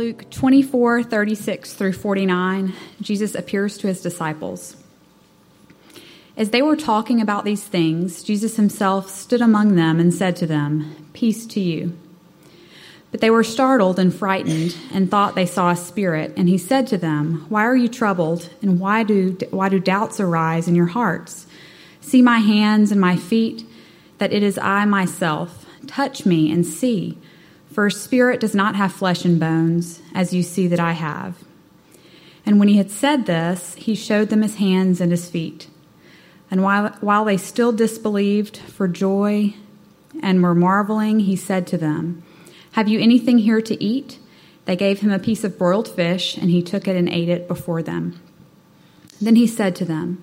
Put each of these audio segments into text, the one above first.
Luke 24, 36 through 49, Jesus appears to his disciples. As they were talking about these things, Jesus himself stood among them and said to them, Peace to you. But they were startled and frightened and thought they saw a spirit. And he said to them, Why are you troubled? And why do, why do doubts arise in your hearts? See my hands and my feet, that it is I myself. Touch me and see. For spirit does not have flesh and bones, as you see that I have. And when he had said this, he showed them his hands and his feet. And while, while they still disbelieved for joy and were marveling, he said to them, Have you anything here to eat? They gave him a piece of broiled fish, and he took it and ate it before them. Then he said to them,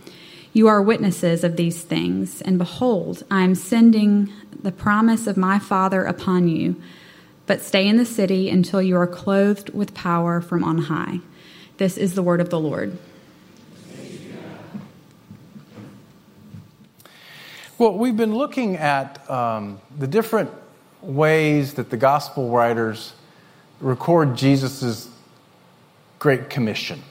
You are witnesses of these things, and behold, I am sending the promise of my Father upon you. But stay in the city until you are clothed with power from on high. This is the word of the Lord. Well, we've been looking at um, the different ways that the gospel writers record Jesus' Great Commission.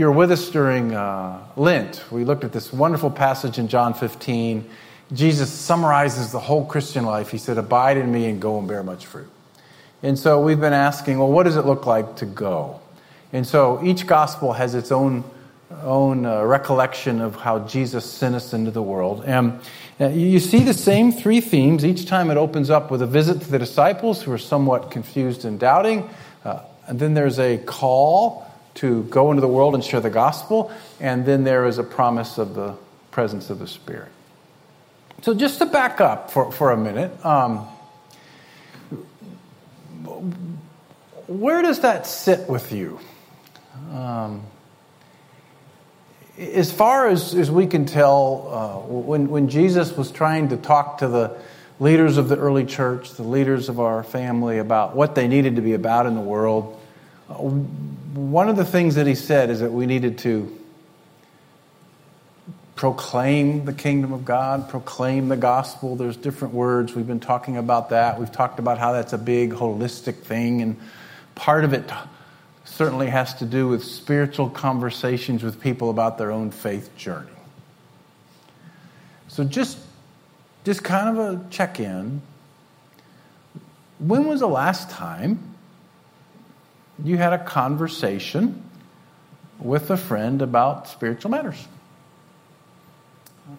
You were with us during uh, Lent, we looked at this wonderful passage in John 15. Jesus summarizes the whole Christian life. He said, Abide in me and go and bear much fruit. And so we've been asking, well, what does it look like to go? And so each gospel has its own, own uh, recollection of how Jesus sent us into the world. And uh, you see the same three themes. Each time it opens up with a visit to the disciples who are somewhat confused and doubting. Uh, and then there's a call to go into the world and share the gospel, and then there is a promise of the presence of the Spirit. So, just to back up for, for a minute, um, where does that sit with you? Um, as far as, as we can tell, uh, when, when Jesus was trying to talk to the leaders of the early church, the leaders of our family, about what they needed to be about in the world, uh, one of the things that he said is that we needed to proclaim the kingdom of God, proclaim the gospel. There's different words. We've been talking about that. We've talked about how that's a big holistic thing, and part of it certainly has to do with spiritual conversations with people about their own faith journey. So just just kind of a check-in. When was the last time you had a conversation with a friend about spiritual matters.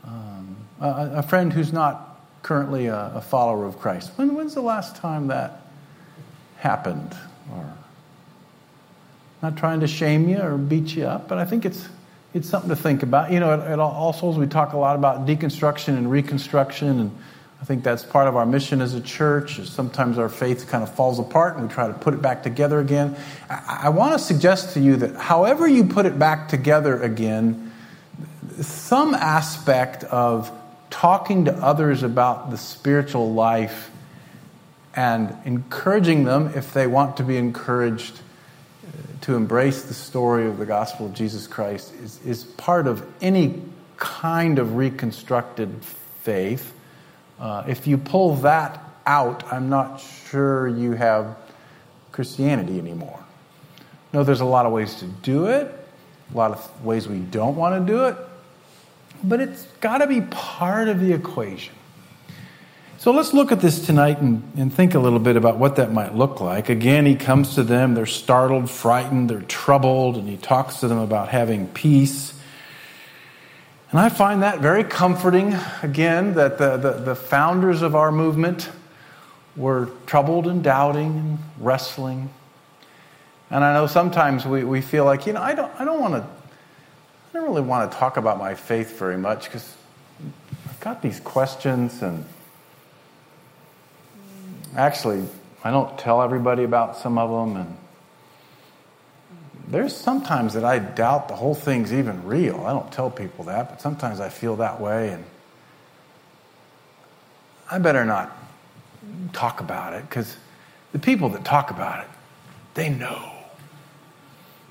Um, a, a, friend who's not currently a, a follower of Christ. When, when's the last time that happened? Or not trying to shame you or beat you up, but I think it's it's something to think about. You know, at, at All Souls we talk a lot about deconstruction and reconstruction and I think that's part of our mission as a church. Sometimes our faith kind of falls apart and we try to put it back together again. I, I want to suggest to you that however you put it back together again, some aspect of talking to others about the spiritual life and encouraging them if they want to be encouraged uh, to embrace the story of the gospel of Jesus Christ is, is part of any kind of reconstructed faith. Uh, if you pull that out, I'm not sure you have Christianity anymore. No, there's a lot of ways to do it, a lot of ways we don't want to do it, but it's got to be part of the equation. So let's look at this tonight and, and think a little bit about what that might look like. Again, he comes to them, they're startled, frightened, they're troubled, and he talks to them about having peace. And I find that very comforting, again, that the, the, the, founders of our movement were troubled and doubting and wrestling. And I know sometimes we, we feel like, you know, I don't, I don't want to, I don't really want to talk about my faith very much because I've got these questions and actually, I don't tell everybody about some of them and there's sometimes that I doubt the whole thing's even real. I don't tell people that, but sometimes I feel that way, and I better not talk about it because the people that talk about it, they know.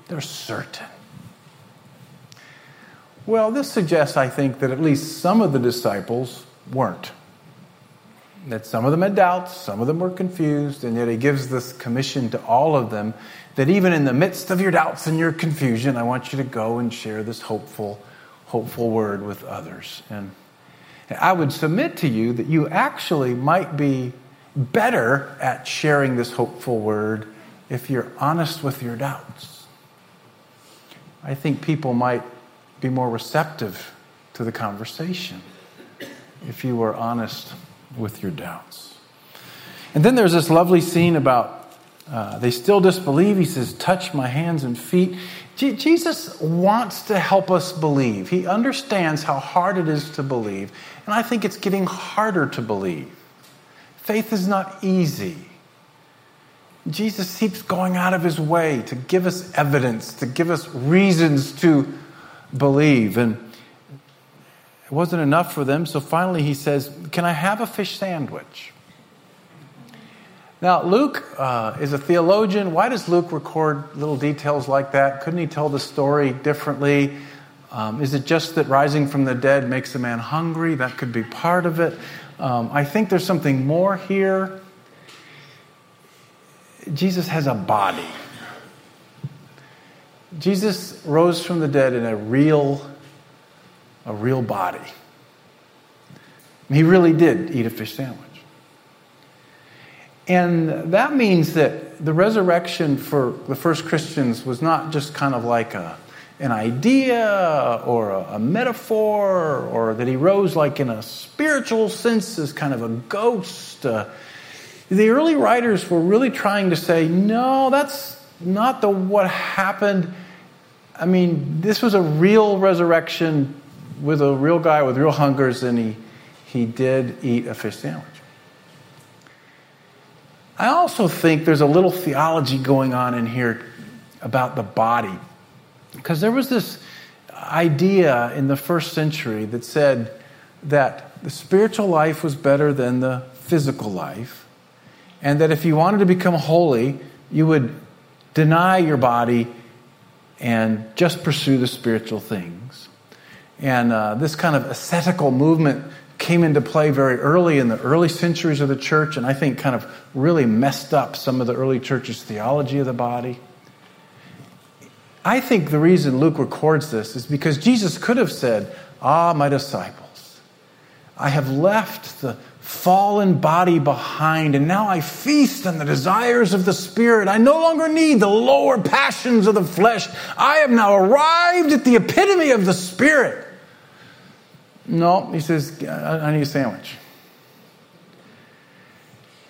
They're certain. Well, this suggests, I think, that at least some of the disciples weren't. That some of them had doubts, some of them were confused, and yet he gives this commission to all of them that even in the midst of your doubts and your confusion, I want you to go and share this hopeful, hopeful word with others. And I would submit to you that you actually might be better at sharing this hopeful word if you're honest with your doubts. I think people might be more receptive to the conversation if you were honest with your doubts. And then there's this lovely scene about uh, they still disbelieve. He says, Touch my hands and feet. Je- Jesus wants to help us believe. He understands how hard it is to believe. And I think it's getting harder to believe. Faith is not easy. Jesus keeps going out of his way to give us evidence, to give us reasons to believe. And it wasn't enough for them, so finally he says, Can I have a fish sandwich? Now, Luke uh, is a theologian. Why does Luke record little details like that? Couldn't he tell the story differently? Um, is it just that rising from the dead makes a man hungry? That could be part of it. Um, I think there's something more here. Jesus has a body. Jesus rose from the dead in a real, a real body. He really did eat a fish sandwich. And that means that the resurrection for the first Christians was not just kind of like a, an idea or a, a, metaphor or that he rose like in a spiritual sense as kind of a ghost. Uh, the early writers were really trying to say, no, that's not the what happened. I mean, this was a real resurrection with a real guy with real hungers, and he, he did eat a fish sandwich. I also think there's a little theology going on in here about the body. Because there was this idea in the first century that said that the spiritual life was better than the physical life, and that if you wanted to become holy, you would deny your body and just pursue the spiritual things. And uh, this kind of ascetical movement came into play very early in the early centuries of the church, and I think kind of really messed up some of the early church's theology of the body. I think the reason Luke records this is because Jesus could have said, Ah, my disciples, I have left the fallen body behind, and now I feast on the desires of the Spirit. I no longer need the lower passions of the flesh. I have now arrived at the epitome of the Spirit. No, he says, I need a sandwich.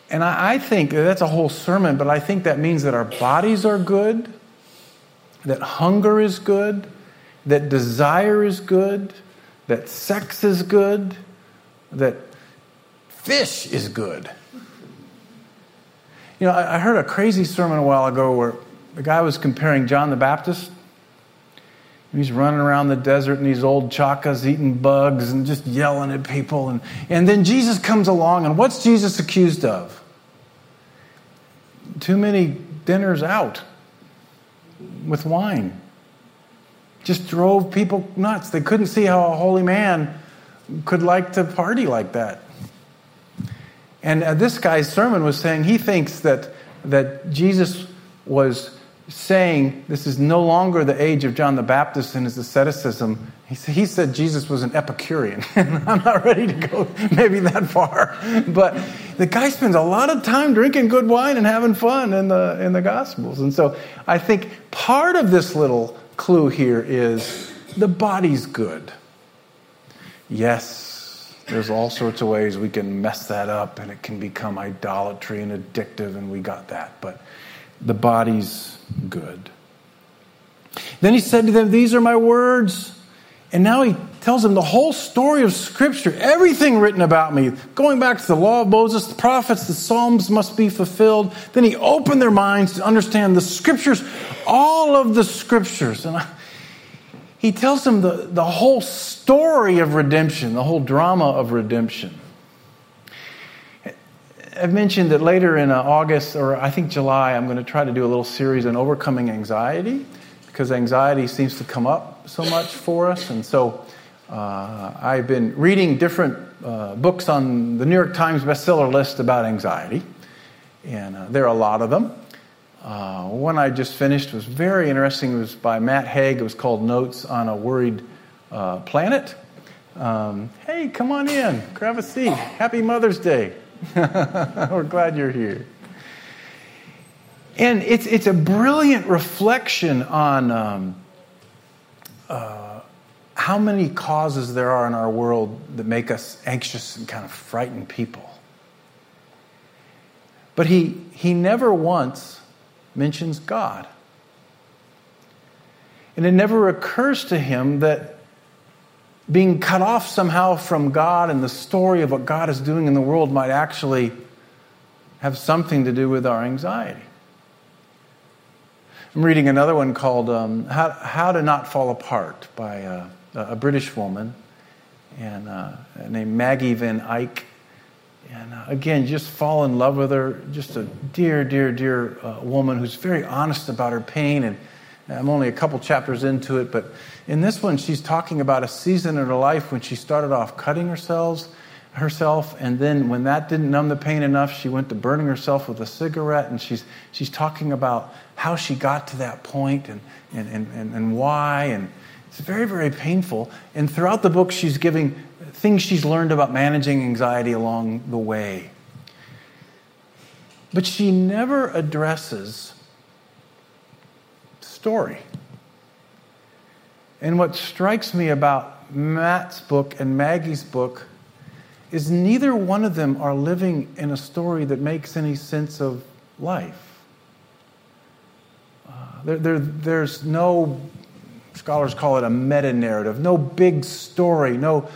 And I, think that's a whole sermon, but I think that means that our bodies are good, that hunger is good, that desire is good, that sex is good, that fish is good. You know, I heard a crazy sermon a while ago where the guy was comparing John the Baptist. He's running around the desert in these old chakas, eating bugs and just yelling at people. And, and then Jesus comes along, and what's Jesus accused of? Too many dinners out with wine. Just drove people nuts. They couldn't see how a holy man could like to party like that. And uh, this guy's sermon was saying he thinks that, that Jesus was saying this is no longer the age of John the Baptist and his asceticism. He, said Jesus was an Epicurean. I'm not ready to go maybe that far. But the guy spends a lot of time drinking good wine and having fun in the, in the Gospels. And so I think part of this little clue here is the body's good. Yes, there's all sorts of ways we can mess that up and it can become idolatry and addictive, and we got that. But the body's good. Then he said to them, These are my words And now he tells them the whole story of Scripture, everything written about me, going back to the law of Moses, the prophets, the Psalms must be fulfilled. Then he opened their minds to understand the Scriptures, all of the Scriptures. And I, he tells them the, the whole story of redemption, the whole drama of redemption. I've mentioned that later in uh, August, or I think July, I'm going to try to do a little series on overcoming anxiety because anxiety seems to come up so much for us. And so uh, I've been reading different uh, books on the New York Times bestseller list about anxiety, and uh, there are a lot of them. Uh, one I just finished was very interesting. It was by Matt Haig. It was called Notes on a Worried uh, Planet. Um, hey, come on in, grab a seat. Happy Mother's Day. We're glad you're here. And it's, it's a brilliant reflection on um, uh, how many causes there are in our world that make us anxious and kind of frightened people. But he, he never once mentions God. And it never occurs to him that being cut off somehow from God and the story of what God is doing in the world might actually have something to do with our anxiety. I'm reading another one called um, How, How, to Not Fall Apart by uh, a British woman and uh, named Maggie Van Eyck. And uh, again, just fall in love with her. Just a dear, dear, dear uh, woman who's very honest about her pain. And I'm only a couple chapters into it, but in this one, she's talking about a season in her life when she started off cutting herself herself and then when that didn't numb the pain enough she went to burning herself with a cigarette and she's she's talking about how she got to that point and and, and, and, why and it's very very painful. And throughout the book she's giving things she's learned about managing anxiety along the way. But she never addresses story and what strikes me about matt's book and maggie's book is neither one of them are living in a story that makes any sense of life. Uh, there, there, there's no, scholars call it a meta narrative, no big story, no,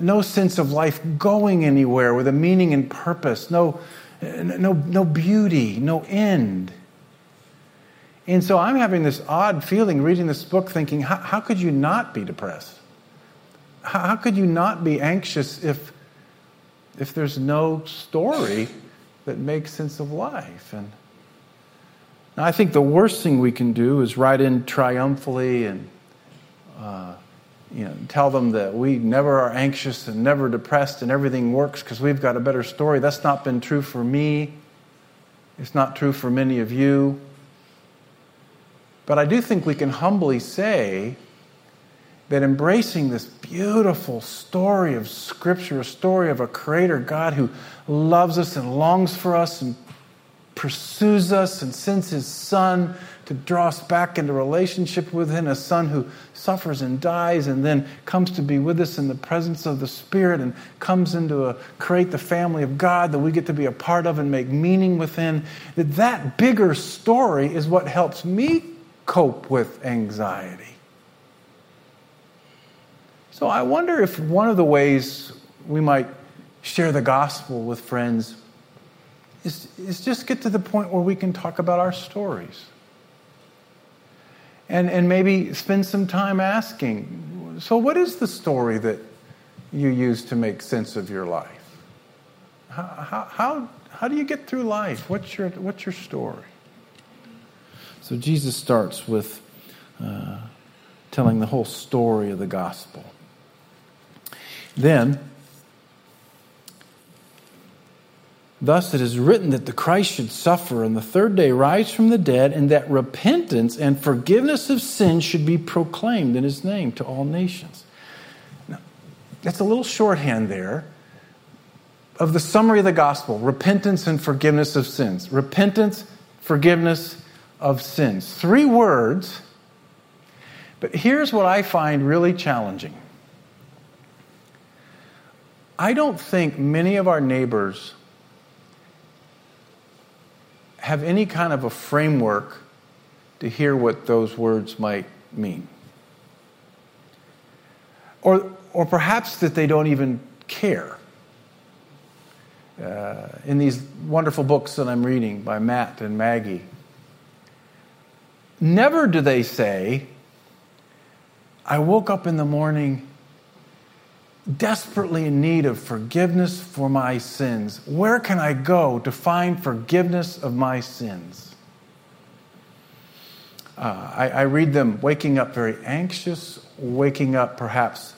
no sense of life going anywhere with a meaning and purpose, no, no, no beauty, no end. And so I'm having this odd feeling reading this book thinking, how, how could you not be depressed? How, how could you not be anxious if if there's no story that makes sense of life. And now I think the worst thing we can do is write in triumphantly and uh, you know, tell them that we never are anxious and never depressed and everything works because we've got a better story. That's not been true for me. It's not true for many of you. But I do think we can humbly say that embracing this beautiful story of Scripture, a story of a Creator God who loves us and longs for us and pursues us and sends His Son to draw us back into relationship with Him, a Son who suffers and dies and then comes to be with us in the presence of the Spirit and comes into a uh, create the family of God that we get to be a part of and make meaning within. That that bigger story is what helps me cope with anxiety. So I wonder if one of the ways we might share the gospel with friends is, is just get to the point where we can talk about our stories. And, and maybe spend some time asking so, what is the story that you use to make sense of your life? How, how, how, do you get through life? What's your, what's your story? So, Jesus starts with uh, telling the whole story of the gospel. Then, Thus it is written that the Christ should suffer and the third day rise from the dead, and that repentance and forgiveness of sins should be proclaimed in his name to all nations. Now, that's a little shorthand there of the summary of the gospel repentance and forgiveness of sins. Repentance, forgiveness of sins. Three words, but here's what I find really challenging. I don't think many of our neighbors have any kind of a framework to hear what those words might mean. or, or perhaps that they don't even care. Uh, in these wonderful books that I'm reading by Matt and Maggie, never do they say, I woke up in the morning desperately in need of forgiveness for my sins. Where can I go to find forgiveness of my sins? Uh, I, I read them waking up very anxious, waking up perhaps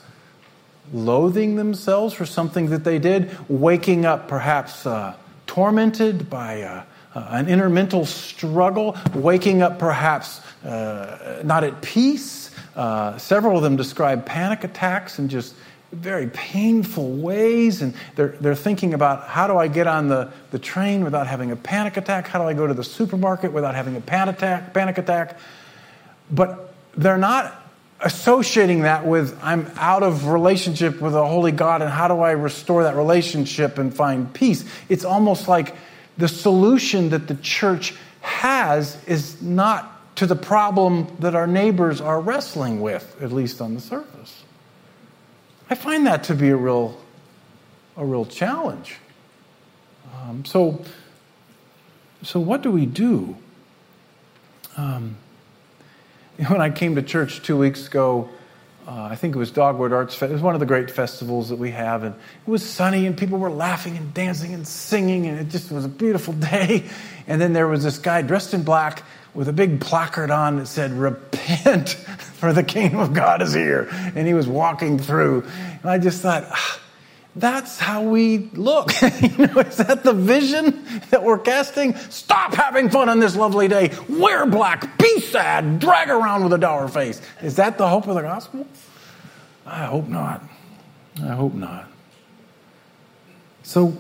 loathing themselves for something that they did, waking up perhaps uh, tormented by uh, uh, an inner mental struggle, waking up perhaps uh, not at peace. Uh, several of them describe panic attacks and just very painful ways. And they're, they're thinking about how do I get on the, the train without having a panic attack? How do I go to the supermarket without having a panic attack? Panic attack? But they're not associating that with I'm out of relationship with a holy God and how do I restore that relationship and find peace? It's almost like the solution that the church has is not to the problem that our neighbors are wrestling with, at least on the surface. I find that to be a real, a real challenge. Um, so, so what do we do? Um, when I came to church two weeks ago, uh, I think it was Dogwood Arts Fest. It was one of the great festivals that we have, and it was sunny, and people were laughing and dancing and singing, and it just was a beautiful day. And then there was this guy dressed in black with a big placard on that said, Repent, for the kingdom of God is here. And he was walking through. And I just thought, ah, that's how we look. you know, is that the vision that we're casting? Stop having fun on this lovely day. Wear black, be sad, drag around with a dour face. Is that the hope of the gospel? I hope not. I hope not. So,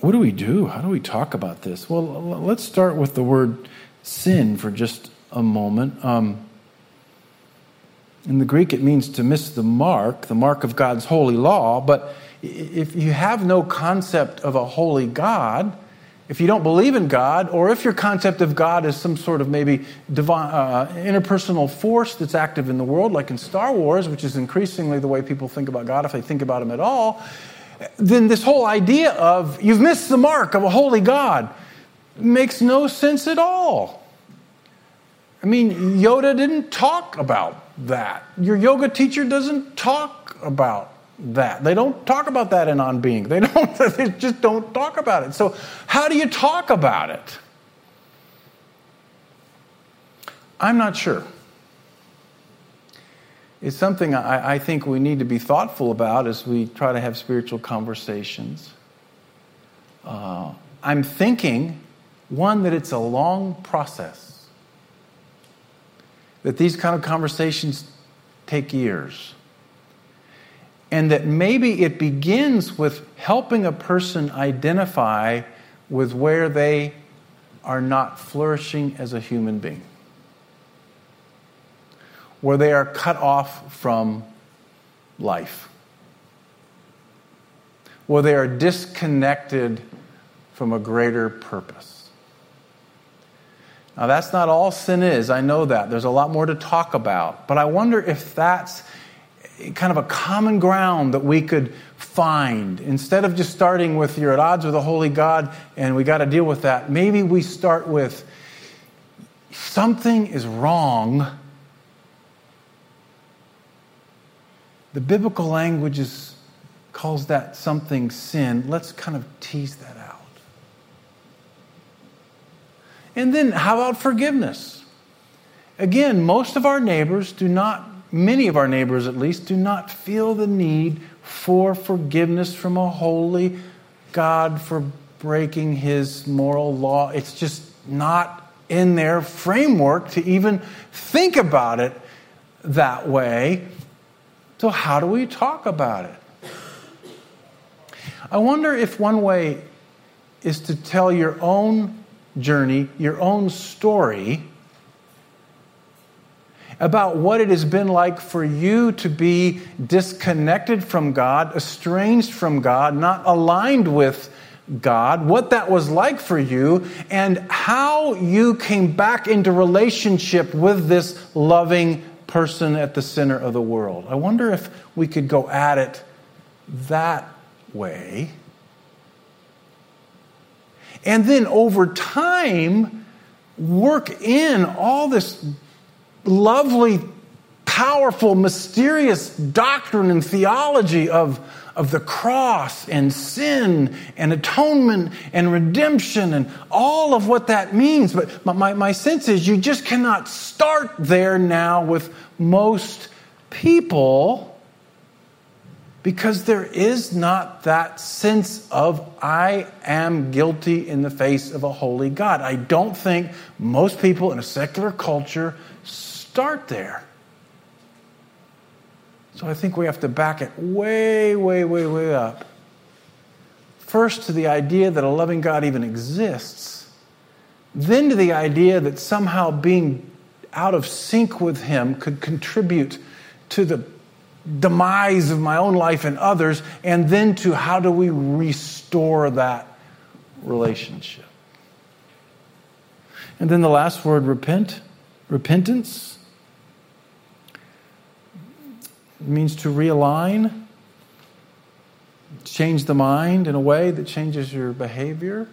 what do we do? How do we talk about this? Well, let's start with the word sin for just a moment. Um, in the Greek, it means to miss the mark, the mark of God's holy law. But if you have no concept of a holy God, if you don't believe in God, or if your concept of God is some sort of maybe divine, uh, interpersonal force that's active in the world, like in Star Wars, which is increasingly the way people think about God if they think about Him at all, then this whole idea of you've missed the mark of a holy God makes no sense at all. I mean, Yoda didn't talk about that. Your yoga teacher doesn't talk about that. They don't talk about that in On Being. They don't. They just don't talk about it. So, how do you talk about it? I'm not sure. It's something I, I think we need to be thoughtful about as we try to have spiritual conversations. Uh, I'm thinking, one, that it's a long process that these kind of conversations take years. And that maybe it begins with helping a person identify with where they are not flourishing as a human being, where they are cut off from life, where they are disconnected from a greater purpose. Now, that's not all sin is. I know that. There's a lot more to talk about. But I wonder if that's kind of a common ground that we could find. Instead of just starting with you're at odds with a holy God and we got to deal with that, maybe we start with something is wrong. The biblical language is, calls that something sin. Let's kind of tease that out. And then, how about forgiveness? Again, most of our neighbors do not, many of our neighbors at least, do not feel the need for forgiveness from a holy God for breaking his moral law. It's just not in their framework to even think about it that way. So, how do we talk about it? I wonder if one way is to tell your own journey, your own story about what it has been like for you to be disconnected from God, estranged from God, not aligned with God, what that was like for you, and how you came back into relationship with this loving person at the center of the world. I wonder if we could go at it that way. And then over time, work in all this lovely, powerful, mysterious doctrine and theology of, of the cross and sin and atonement and redemption and all of what that means. But my, my sense is you just cannot start there now with most people because there is not that sense of I am guilty in the face of a holy God. I don't think most people in a secular culture start there. So I think we have to back it way, way, way, way up. First, to the idea that a loving God even exists, then to the idea that somehow being out of sync with Him could contribute to the demise of my own life and others, and then to how do we restore that relationship. And then the last word, repent, repentance, means to realign, change the mind in a way that changes your behavior.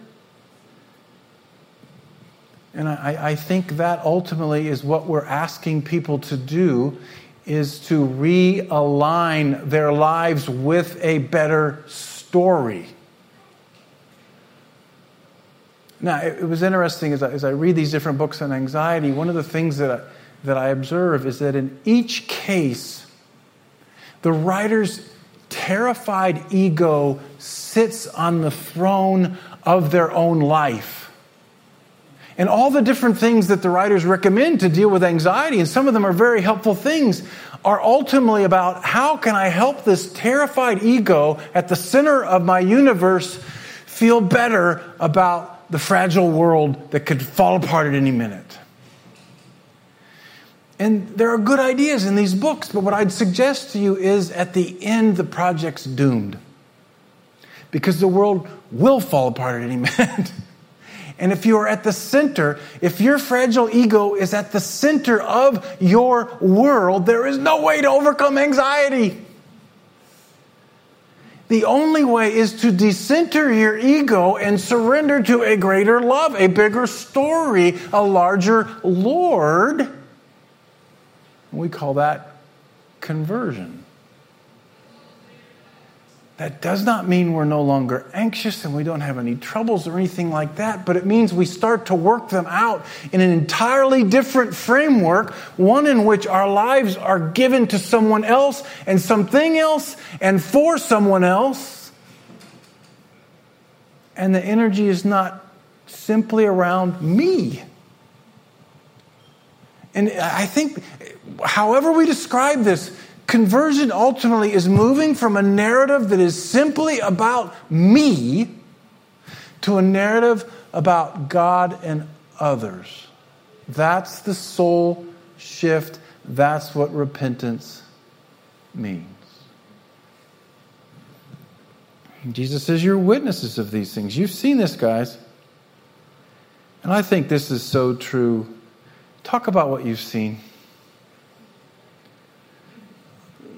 And I, I think that ultimately is what we're asking people to do is to realign their lives with a better story. Now, it, was interesting as I, as I, read these different books on anxiety, one of the things that I, that I observe is that in each case, the writer's terrified ego sits on the throne of their own life. And all the different things that the writers recommend to deal with anxiety, and some of them are very helpful things, are ultimately about how can I help this terrified ego at the center of my universe feel better about the fragile world that could fall apart at any minute. And there are good ideas in these books, but what I'd suggest to you is at the end, the project's doomed. Because the world will fall apart at any minute. And if you are at the center, if your fragile ego is at the center of your world, there is no way to overcome anxiety. The only way is to decenter your ego and surrender to a greater love, a bigger story, a larger Lord. We call that conversion. That does not mean we're no longer anxious and we don't have any troubles or anything like that, but it means we start to work them out in an entirely different framework, one in which our lives are given to someone else and something else and for someone else. And the energy is not simply around me. And I think, however we describe this, Conversion ultimately is moving from a narrative that is simply about me to a narrative about God and others. That's the soul shift. That's what repentance means. Jesus says, You're witnesses of these things. You've seen this, guys. And I think this is so true. Talk about what you've seen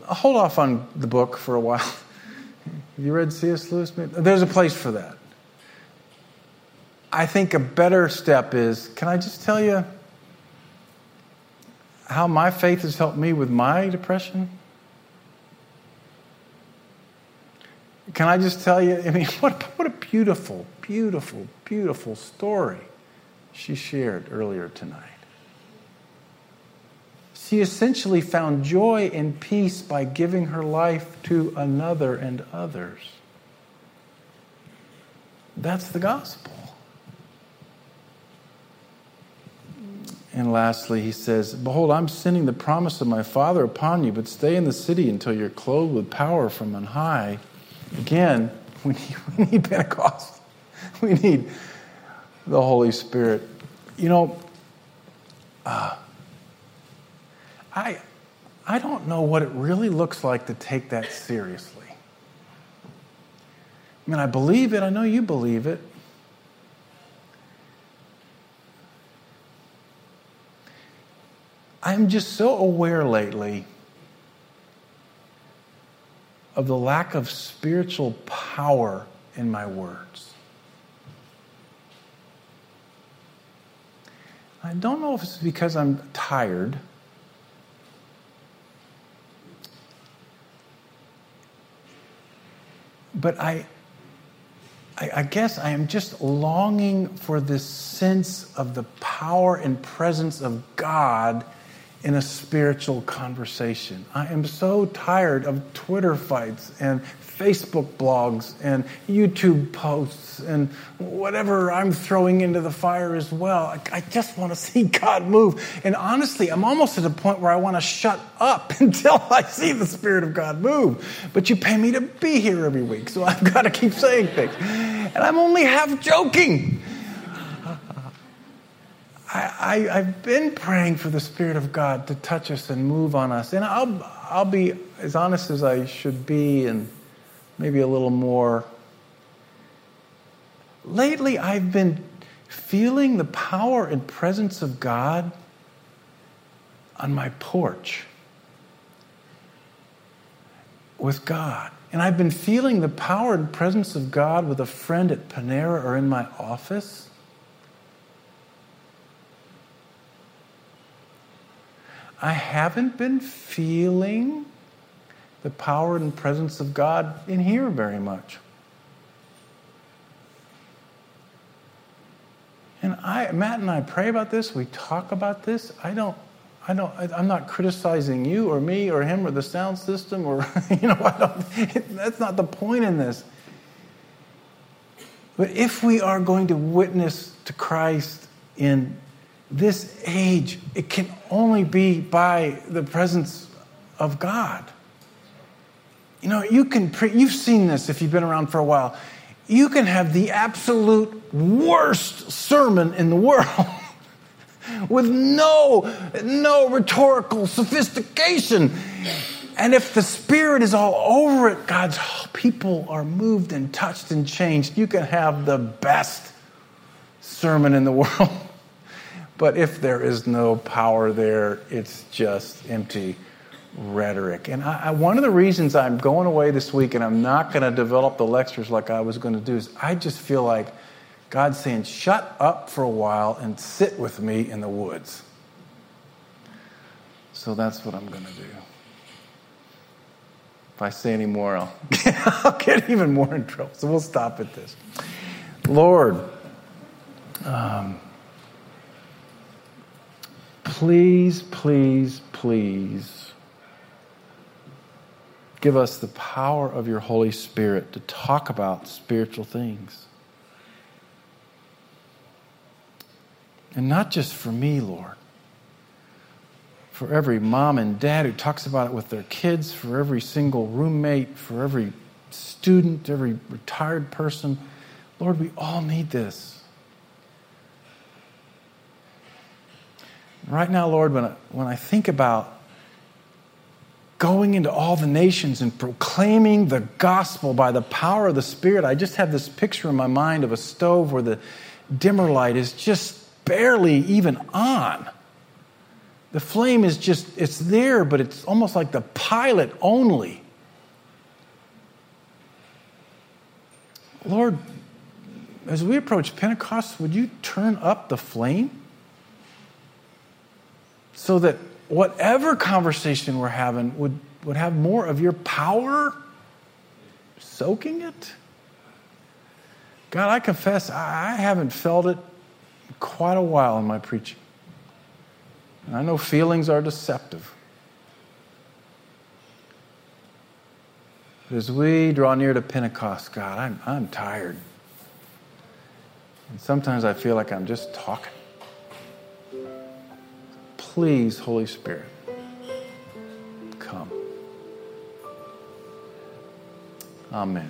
hold off on the book for a while. Have you read C.S. Lewis? There's a place for that. I think a better step is can I just tell you how my faith has helped me with my depression? Can I just tell you? I mean, what, what a beautiful, beautiful, beautiful story she shared earlier tonight. She essentially found joy and peace by giving her life to another and others. That's the gospel. And lastly, he says, Behold, I'm sending the promise of my Father upon you, but stay in the city until you're clothed with power from on high. Again, we need, we need Pentecost. We need the Holy Spirit. You know, uh, I, I don't know what it really looks like to take that seriously. I mean, I believe it. I know you believe it. I'm just so aware lately of the lack of spiritual power in my words. I don't know if it's because I'm tired. But I, I, I, guess I am just longing for this sense of the power and presence of God in a spiritual conversation. I am so tired of Twitter fights and Facebook blogs and YouTube posts and whatever I'm throwing into the fire as well. I just want to see God move. And honestly, I'm almost at a point where I want to shut up until I see the Spirit of God move. But you pay me to be here every week, so I've got to keep saying things. And I'm only half joking. I, have been praying for the Spirit of God to touch us and move on us. And I'll, I'll be as honest as I should be and maybe a little more. Lately, I've been feeling the power and presence of God on my porch with God. And I've been feeling the power and presence of God with a friend at Panera or in my office. I haven't been feeling the power and presence of God in here very much. And I, Matt and I pray about this. We talk about this. I don't, I don't, I'm not criticizing you or me or him or the sound system or, you know, I don't, that's not the point in this. But if we are going to witness to Christ in this age, it can only be by the presence of God. You know, you can, pre- you've seen this if you've been around for a while. You can have the absolute worst sermon in the world with no, no rhetorical sophistication. And if the Spirit is all over it, God's people are moved and touched and changed. You can have the best sermon in the world. But if there is no power there, it's just empty rhetoric. And I, I, one of the reasons I'm going away this week and I'm not going to develop the lectures like I was going to do is I just feel like God's saying, shut up for a while and sit with me in the woods. So that's what I'm going to do. If I say any more, I'll, I'll get even more in trouble. So we'll stop at this. Lord, um, please, please, please give us the power of your Holy Spirit to talk about spiritual things. And not just for me, Lord. For every mom and dad who talks about it with their kids, for every single roommate, for every student, every retired person. Lord, we all need this. Right now, Lord, when I, when I think about going into all the nations and proclaiming the gospel by the power of the Spirit, I just have this picture in my mind of a stove where the dimmer light is just barely even on. The flame is just, it's there, but it's almost like the pilot only. Lord, as we approach Pentecost, would you turn up the flame so that whatever conversation we're having would, would have more of your power soaking it? God, I confess I haven't felt it quite a while in my preaching. And I know feelings are deceptive. But as we draw near to Pentecost, God, I'm, I'm tired. And sometimes I feel like I'm just talking. Please, Holy Spirit, come. Amen.